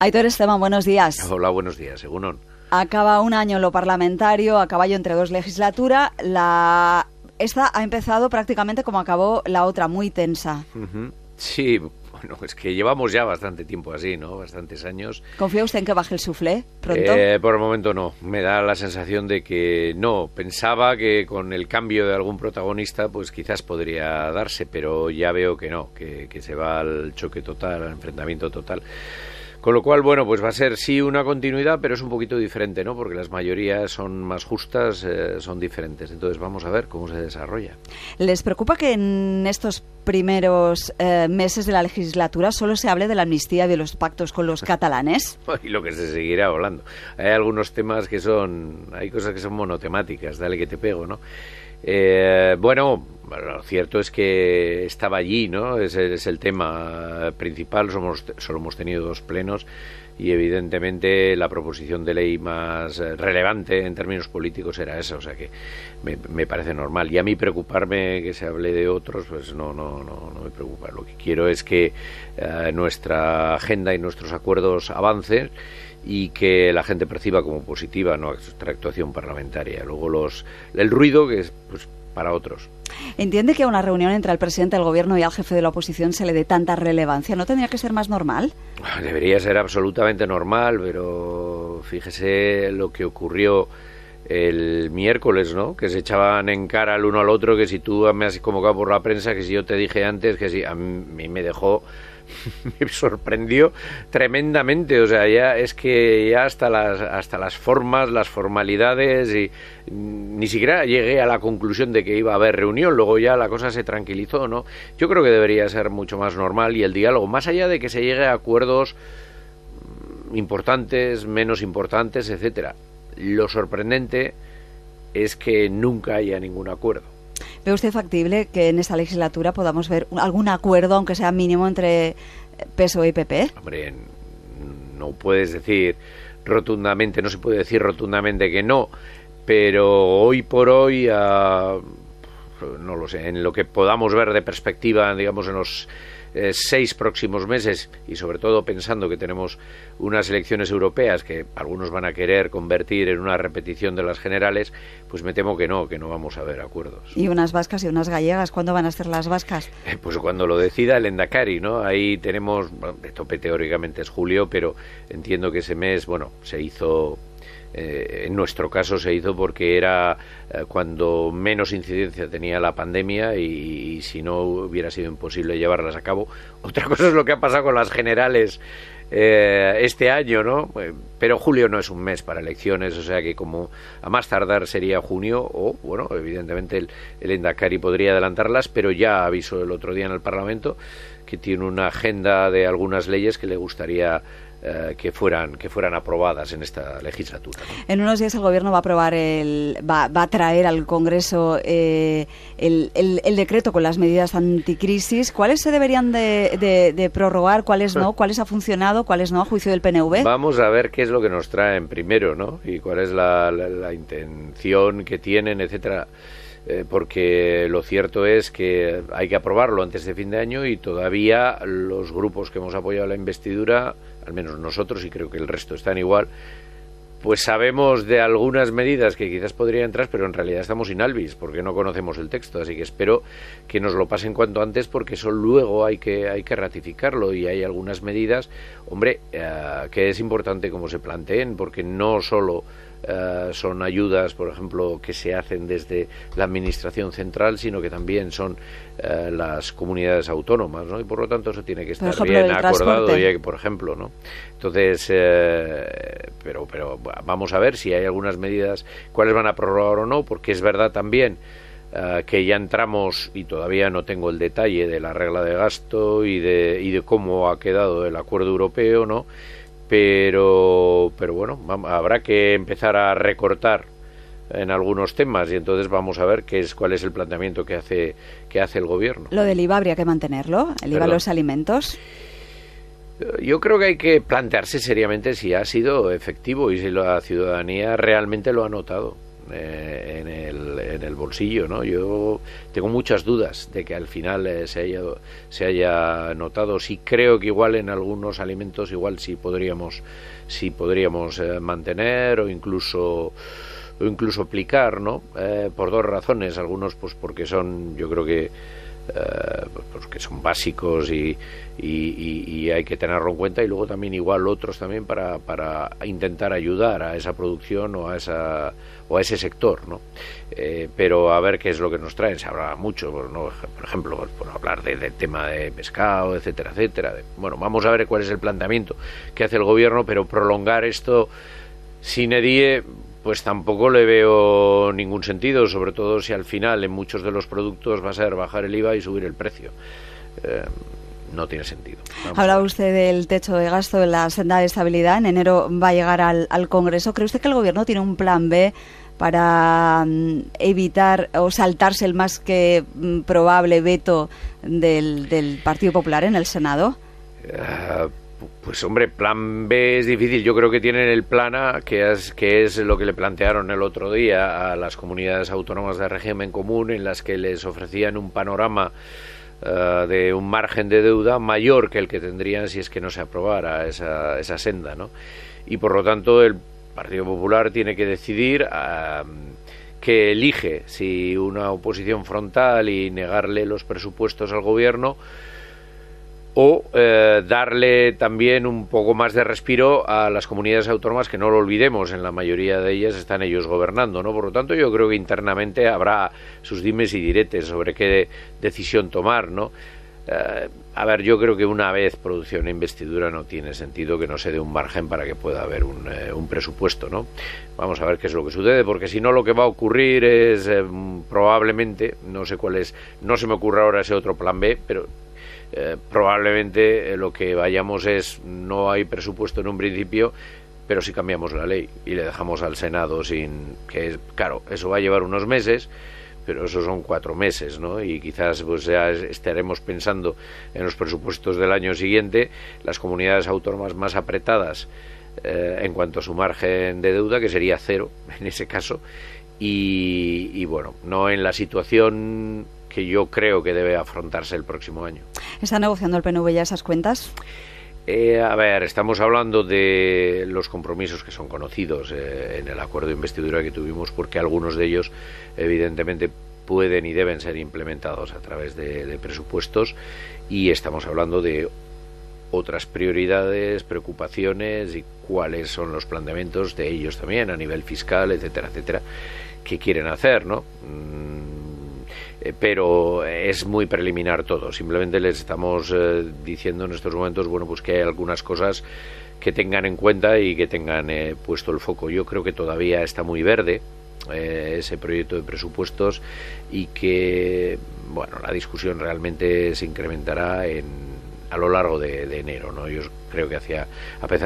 Aitor Esteban, buenos días. Hola, buenos días, según Acaba un año lo parlamentario, a caballo entre dos legislaturas. La... Esta ha empezado prácticamente como acabó la otra, muy tensa. Sí, bueno, es que llevamos ya bastante tiempo así, ¿no? Bastantes años. ¿Confía usted en que baje el suflé pronto? Eh, por el momento no. Me da la sensación de que no. Pensaba que con el cambio de algún protagonista, pues quizás podría darse, pero ya veo que no, que, que se va al choque total, al enfrentamiento total. Con lo cual, bueno, pues va a ser sí una continuidad, pero es un poquito diferente, ¿no? Porque las mayorías son más justas, eh, son diferentes. Entonces vamos a ver cómo se desarrolla. ¿Les preocupa que en estos primeros eh, meses de la legislatura solo se hable de la amnistía y de los pactos con los catalanes? y lo que se seguirá hablando. Hay algunos temas que son, hay cosas que son monotemáticas, dale que te pego, ¿no? Eh, bueno, lo cierto es que estaba allí, ¿no? Ese es el tema principal. Somos, solo hemos tenido dos plenos y evidentemente la proposición de ley más relevante en términos políticos era esa, o sea que me, parece normal. Y a mí preocuparme que se hable de otros, pues no, no, no, no me preocupa. Lo que quiero es que eh, nuestra agenda y nuestros acuerdos avancen y que la gente perciba como positiva nuestra actuación parlamentaria. Luego los el ruido que es pues para otros. ¿Entiende que a una reunión entre el presidente del gobierno y al jefe de la oposición se le dé tanta relevancia? ¿No tendría que ser más normal? Debería ser absolutamente normal, pero fíjese lo que ocurrió el miércoles, ¿no? Que se echaban en cara el uno al otro, que si tú me has convocado por la prensa, que si yo te dije antes, que si a mí me dejó me sorprendió tremendamente. O sea, ya es que ya hasta las, hasta las formas, las formalidades y ni siquiera llegué a la conclusión de que iba a haber reunión. Luego ya la cosa se tranquilizó, ¿no? Yo creo que debería ser mucho más normal y el diálogo, más allá de que se llegue a acuerdos importantes, menos importantes, etcétera. Lo sorprendente es que nunca haya ningún acuerdo. ¿Ve usted factible que en esta legislatura podamos ver algún acuerdo, aunque sea mínimo, entre PSOE y PP? Hombre, no puedes decir rotundamente, no se puede decir rotundamente que no, pero hoy por hoy, ah, no lo sé, en lo que podamos ver de perspectiva, digamos, en los eh, seis próximos meses y sobre todo pensando que tenemos unas elecciones europeas que algunos van a querer convertir en una repetición de las generales, pues me temo que no, que no vamos a ver acuerdos. ¿Y unas vascas y unas gallegas? ¿Cuándo van a ser las vascas? Eh, pues cuando lo decida el Endacari, ¿no? Ahí tenemos, de tope teóricamente es julio, pero entiendo que ese mes, bueno, se hizo eh, en nuestro caso se hizo porque era eh, cuando menos incidencia tenía la pandemia y, si no hubiera sido imposible llevarlas a cabo. Otra cosa es lo que ha pasado con las generales eh, este año, ¿no? Pero julio no es un mes para elecciones, o sea que como a más tardar sería junio o, bueno, evidentemente el, el Endacari podría adelantarlas, pero ya avisó el otro día en el Parlamento que tiene una agenda de algunas leyes que le gustaría eh, que fueran que fueran aprobadas en esta legislatura. En unos días el gobierno va a aprobar el va, va a traer al Congreso eh, el, el, decreto con las medidas anticrisis. ¿Cuáles se deberían de, de, prorrogar? ¿Cuáles no? ¿Cuáles ha funcionado? ¿Cuáles no? A juicio del PNV. Vamos a ver qué es lo que nos traen primero, ¿no? Y cuál es la, la, intención que tienen, etcétera eh, porque lo cierto es que hay que aprobarlo antes de fin de año y todavía los grupos que hemos apoyado la investidura al menos nosotros y creo que el resto están igual, pues sabemos de algunas medidas que quizás podrían entrar, pero en realidad estamos sin albis porque no conocemos el texto, así que espero que nos lo pasen cuanto antes porque eso luego hay que hay que ratificarlo. Y hay algunas medidas, hombre, eh, que es importante como se planteen porque no solo eh, son ayudas, por ejemplo, que se hacen desde la Administración Central, sino que también son eh, las comunidades autónomas, ¿no? Y por lo tanto eso tiene que estar bien acordado, y, por ejemplo, ¿no? Entonces, eh, pero, pero vamos a ver si hay algunas medidas, cuáles van a prorrogar o no, porque es verdad también que ya entramos y todavía no tengo el detalle de la regla de gasto y de, y de cómo ha quedado el acuerdo europeo, ¿no? Pero, pero bueno, habrá que empezar a recortar en algunos temas y entonces vamos a ver qué es cuál es el planteamiento que hace que hace el gobierno. Lo del IVA habría que mantenerlo, el IVA a los alimentos. Yo creo que hay que plantearse seriamente si ha sido efectivo y si la ciudadanía realmente lo ha notado. Eh, en, el, en, el, bolsillo, ¿no? Yo tengo muchas dudas de que al final eh, se, haya, se haya notado. Sí creo que igual en algunos alimentos igual sí podríamos, sí podríamos eh, mantener o incluso o incluso aplicar, ¿no? por dos razones. Algunos, pues porque son, yo creo que eh, que son básicos y, hay que tenerlo en cuenta y luego también igual otros también para, para intentar ayudar a esa producción o a esa o a ese sector ¿no? Eh, pero a ver qué es lo que nos traen se habla mucho ¿no? por ejemplo por hablar del de tema de pescado etcétera etcétera bueno vamos a ver cuál es el planteamiento que hace el gobierno pero prolongar esto sin edie pues tampoco le veo ningún sentido, sobre todo si al final en muchos de los productos va a ser bajar el IVA y subir el precio. Eh, no tiene sentido. Habla usted del techo de gasto de la senda de estabilidad. En enero va a llegar al, Congreso. ¿Cree usted que el Gobierno tiene un plan B para mm, evitar o saltarse el más que mm, probable veto del, Partido Popular en el Senado? Eh, pues hombre, plan B es difícil. Yo creo que tienen el plan A, que es, que es lo que le plantearon el otro día a las comunidades autónomas de régimen común, en las que les ofrecían un panorama eh, de un margen de deuda mayor que el que tendrían si es que no se aprobara esa, esa senda, ¿no? Y por lo tanto el Partido Popular tiene que decidir uh, que elige si una oposición frontal y negarle los presupuestos al gobierno o eh, darle también un poco más de respiro a las comunidades autónomas que no lo olvidemos, en la mayoría de ellas están ellos gobernando, ¿no? Por lo tanto, yo creo que internamente habrá sus dimes y diretes sobre qué decisión tomar, ¿no? Eh, a ver, yo creo que una vez producción e investidura no tiene sentido que no se dé un margen para que pueda haber un, eh, presupuesto, ¿no? Vamos a ver qué es lo que sucede, porque si no lo que va a ocurrir es probablemente, no sé cuál es, no se me ocurre ahora ese otro plan B, pero eh, probablemente eh, lo que vayamos es no hay presupuesto en un principio pero si cambiamos la ley y le dejamos al Senado sin que es claro eso va a llevar unos meses pero eso son cuatro meses, ¿no? Y quizás pues ya estaremos pensando en los presupuestos del año siguiente, las comunidades autónomas más apretadas eh, en cuanto a su margen de deuda, que sería cero en ese caso, y, y bueno, no en la situación que yo creo que debe afrontarse el próximo año. ¿Está negociando el PNV ya esas cuentas? Eh, a ver, estamos hablando de los compromisos que son conocidos eh, en el acuerdo de investidura que tuvimos, porque algunos de ellos, evidentemente, pueden y deben ser implementados a través de, presupuestos, y estamos hablando de otras prioridades, preocupaciones y cuáles son los planteamientos de ellos también a nivel fiscal, etcétera, etcétera, que quieren hacer, ¿no? Mm, pero es muy preliminar todo. Simplemente les estamos eh, diciendo en estos momentos, bueno, pues que hay algunas cosas que tengan en cuenta y que tengan eh, puesto el foco. Yo creo que todavía está muy verde ese proyecto de presupuestos y que, bueno, la discusión realmente se incrementará en a lo largo de, enero. ¿no? Yo creo que hacia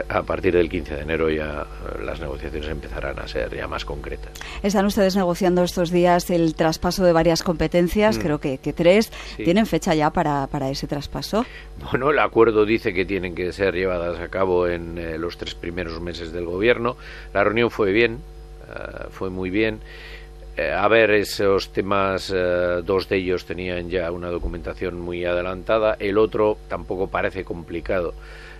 a partir del 15 de enero ya eh, las negociaciones empezarán a ser ya más concretas. Están ustedes negociando estos días el traspaso de varias competencias, mm. creo que, que tres. ¿Tienen fecha ya para, para, ese traspaso? Bueno, el acuerdo dice que tienen que ser llevadas a cabo en eh, los tres primeros meses del gobierno. La reunión fue bien, eh, fue muy bien. Eh, a ver, esos temas, eh, dos de ellos tenían ya una documentación muy adelantada, el otro tampoco parece complicado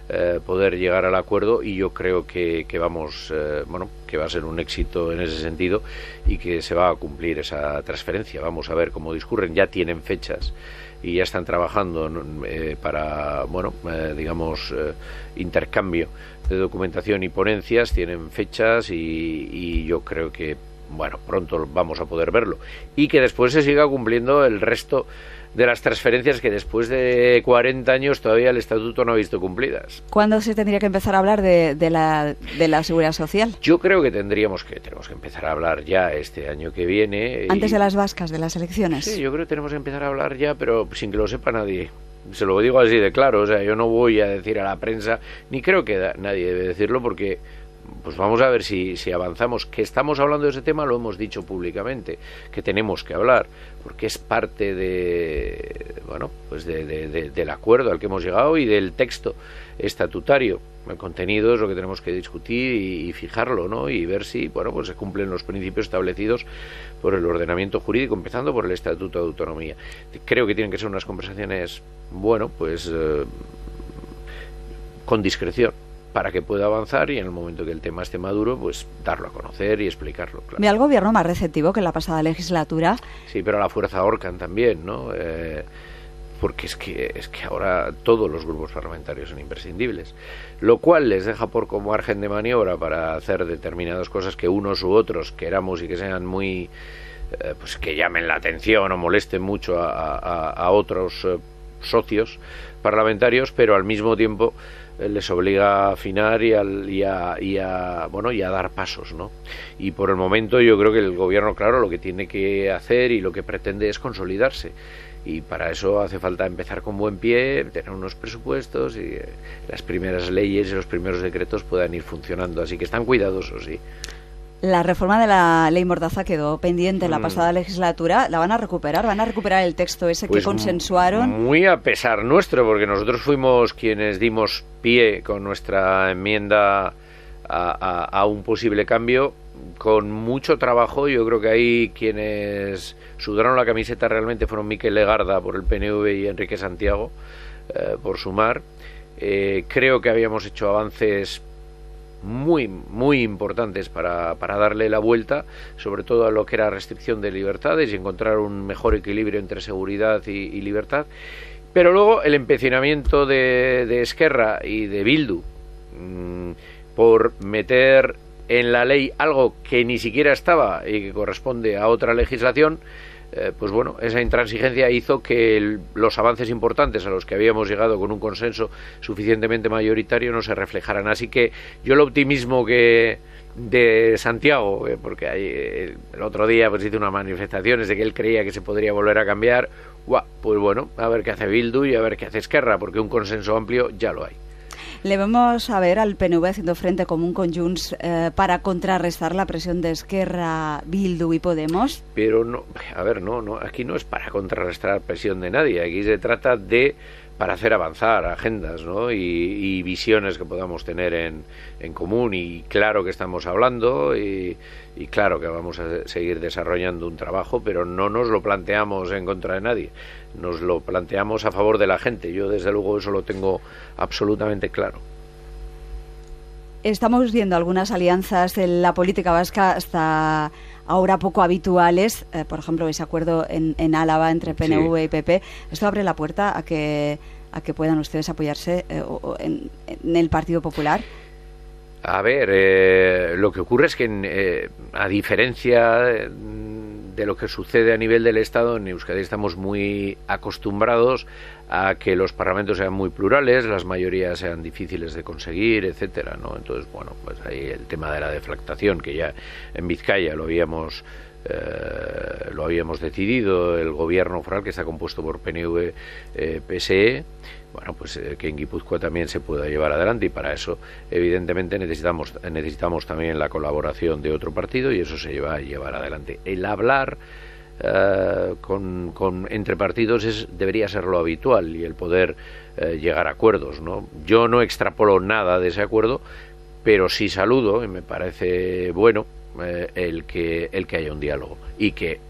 eh, poder llegar al acuerdo y yo creo que, vamos, bueno, que va a ser un éxito en ese sentido y que se va a cumplir esa transferencia. Vamos a ver cómo discurren, ya tienen fechas y ya están trabajando para, bueno, digamos, intercambio de documentación y ponencias, tienen fechas y, y yo creo que bueno, pronto vamos a poder verlo, y que después se siga cumpliendo el resto de las transferencias que después de 40 años todavía el estatuto no ha visto cumplidas. ¿Cuándo se tendría que empezar a hablar de, de, la, de la seguridad social? Yo creo que tendríamos que tenemos que empezar a hablar ya este año que viene. Antes de las vascas, de las elecciones. Sí, yo creo que tenemos que empezar a hablar ya, pero sin que lo sepa nadie. Se lo digo así de claro, o sea, yo no voy a decir a la prensa, ni creo que nadie debe decirlo porque pues vamos a ver si, si avanzamos. Que estamos hablando de ese tema lo hemos dicho públicamente, que tenemos que hablar, porque es parte de, bueno, pues del acuerdo al que hemos llegado y del texto estatutario. El contenido es lo que tenemos que discutir y, fijarlo, ¿no? Y ver si, bueno, pues se cumplen los principios establecidos por el ordenamiento jurídico, empezando por el Estatuto de Autonomía. Creo que tienen que ser unas conversaciones, bueno, pues eh, con discreción para que pueda avanzar y en el momento que el tema esté maduro, pues darlo a conocer y explicarlo. Claro. ¿Ve al gobierno más receptivo que en la pasada legislatura? Sí, pero a la fuerza ahorcan también, ¿no? Eh, porque es que, es que ahora todos los grupos parlamentarios son imprescindibles, lo cual les deja por como margen de maniobra para hacer determinadas cosas que unos u otros queramos y que sean muy, eh, pues que llamen la atención o molesten mucho a, otros eh, socios parlamentarios, pero al mismo tiempo les obliga a afinar y, a, y, a, bueno y a dar pasos no y por el momento yo creo que el gobierno claro lo que tiene que hacer y lo que pretende es consolidarse y para eso hace falta empezar con buen pie, tener unos presupuestos y eh, las primeras leyes y los primeros decretos puedan ir funcionando. Así que están cuidadosos, sí. La reforma de la ley Mordaza quedó pendiente en la mm. pasada legislatura. ¿La van a recuperar? ¿Van a recuperar el texto ese que pues consensuaron? Muy a pesar nuestro, porque nosotros fuimos quienes dimos pie con nuestra enmienda a, a un posible cambio con mucho trabajo. Yo creo que ahí quienes sudaron la camiseta realmente fueron Miquel Legarda por el PNV y Enrique Santiago eh, por sumar. Eh, creo que habíamos hecho avances muy, muy importantes para, para, darle la vuelta, sobre todo a lo que era restricción de libertades y encontrar un mejor equilibrio entre seguridad y, libertad. Pero luego el empecinamiento de, de Esquerra y de Bildu mm, por meter en la ley algo que ni siquiera estaba y que corresponde a otra legislación, eh, pues bueno, esa intransigencia hizo que los avances importantes a los que habíamos llegado con un consenso suficientemente mayoritario no se reflejaran. Así que yo el optimismo que de Santiago, eh, porque eh, el otro día pues hizo unas manifestaciones de que él creía que se podría volver a cambiar, pues bueno, a ver qué hace Bildu y a ver qué hace Esquerra, porque un consenso amplio ya lo hay. Le vamos a ver al PNV haciendo frente común con Junts eh, para contrarrestar la presión de Esquerra, Bildu y Podemos. Pero no, a ver, no, no, aquí no es para contrarrestar presión de nadie, aquí se trata de para hacer avanzar agendas ¿no? y, visiones que podamos tener en, en, común. Y claro que estamos hablando y, y, claro que vamos a seguir desarrollando un trabajo pero no nos lo planteamos en contra de nadie. Nos lo planteamos a favor de la gente. Yo desde luego eso lo tengo absolutamente claro. Estamos viendo algunas alianzas en la política vasca hasta ahora poco habituales, eh, por ejemplo, ese acuerdo en, en Álava entre PNV y PP, esto abre la puerta a que, a que puedan ustedes apoyarse eh, en, el Partido Popular. A ver, eh, lo que ocurre es que, a diferencia de lo que sucede a nivel del Estado, en Euskadi estamos muy acostumbrados a que los parlamentos sean muy plurales, las mayorías sean difíciles de conseguir, etcétera, ¿no? Entonces, bueno, pues ahí el tema de la deflactación, que ya en Vizcaya lo habíamos eh, lo habíamos decidido, el gobierno foral que está compuesto por PNV, eh, PSE, bueno, pues eh, que en Guipúzcoa también se pueda llevar adelante y para eso evidentemente necesitamos necesitamos también la colaboración de otro partido y eso se lleva a llevar adelante. El hablar eh, con, entre partidos es, debería ser lo habitual y el poder llegar a acuerdos. ¿no? Yo no extrapolo nada de ese acuerdo, pero sí saludo y me parece bueno eh, el, que, el que haya un diálogo y que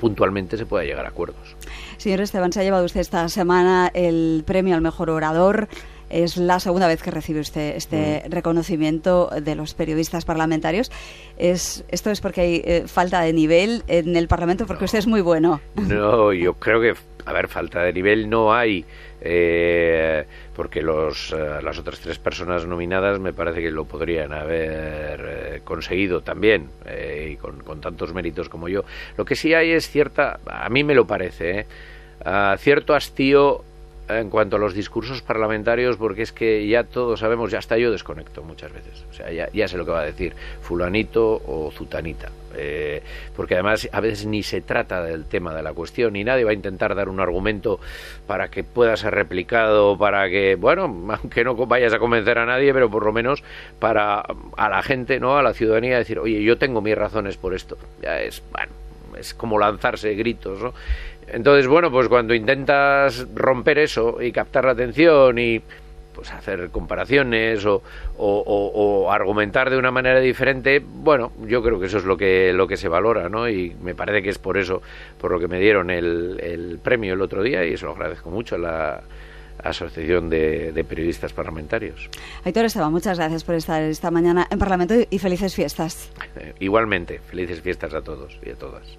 puntualmente se pueda llegar a acuerdos. Señor Esteban, se ha llevado usted esta semana el premio al mejor orador. Es la segunda vez que recibe usted este mm. reconocimiento de los periodistas parlamentarios. Es, ¿Esto es porque hay eh, falta de nivel en el Parlamento? Porque usted es muy bueno. No, yo creo que, a ver, falta de nivel no hay. Eh, porque los, eh, las otras tres personas nominadas me parece que lo podrían haber conseguido también y con, con, tantos méritos como yo. Lo que sí hay es cierta, a mí me lo parece, cierto hastío en cuanto a los discursos parlamentarios, porque es que ya todos sabemos, ya hasta yo desconecto muchas veces. O sea, ya, ya sé lo que va a decir fulanito o zutanita. Eh, porque además a veces ni se trata del tema de la cuestión y nadie va a intentar dar un argumento para que pueda ser replicado, para que, bueno, aunque no vayas a convencer a nadie, pero por lo menos para a la gente, ¿no? A la ciudadanía decir, oye, yo tengo mis razones por esto. Ya es, bueno, es como lanzarse gritos, ¿no? Entonces, bueno, pues cuando intentas romper eso y captar la atención y pues hacer comparaciones o, o, argumentar de una manera diferente, bueno, yo creo que eso es lo que, lo que se valora, ¿no? Y me parece que es por eso, por lo que me dieron el, el premio el otro día y eso lo agradezco mucho a la Asociación de, Periodistas Parlamentarios. Aitor Esteban, muchas gracias por estar esta mañana en Parlamento y felices fiestas. Igualmente, felices fiestas a todos y a todas.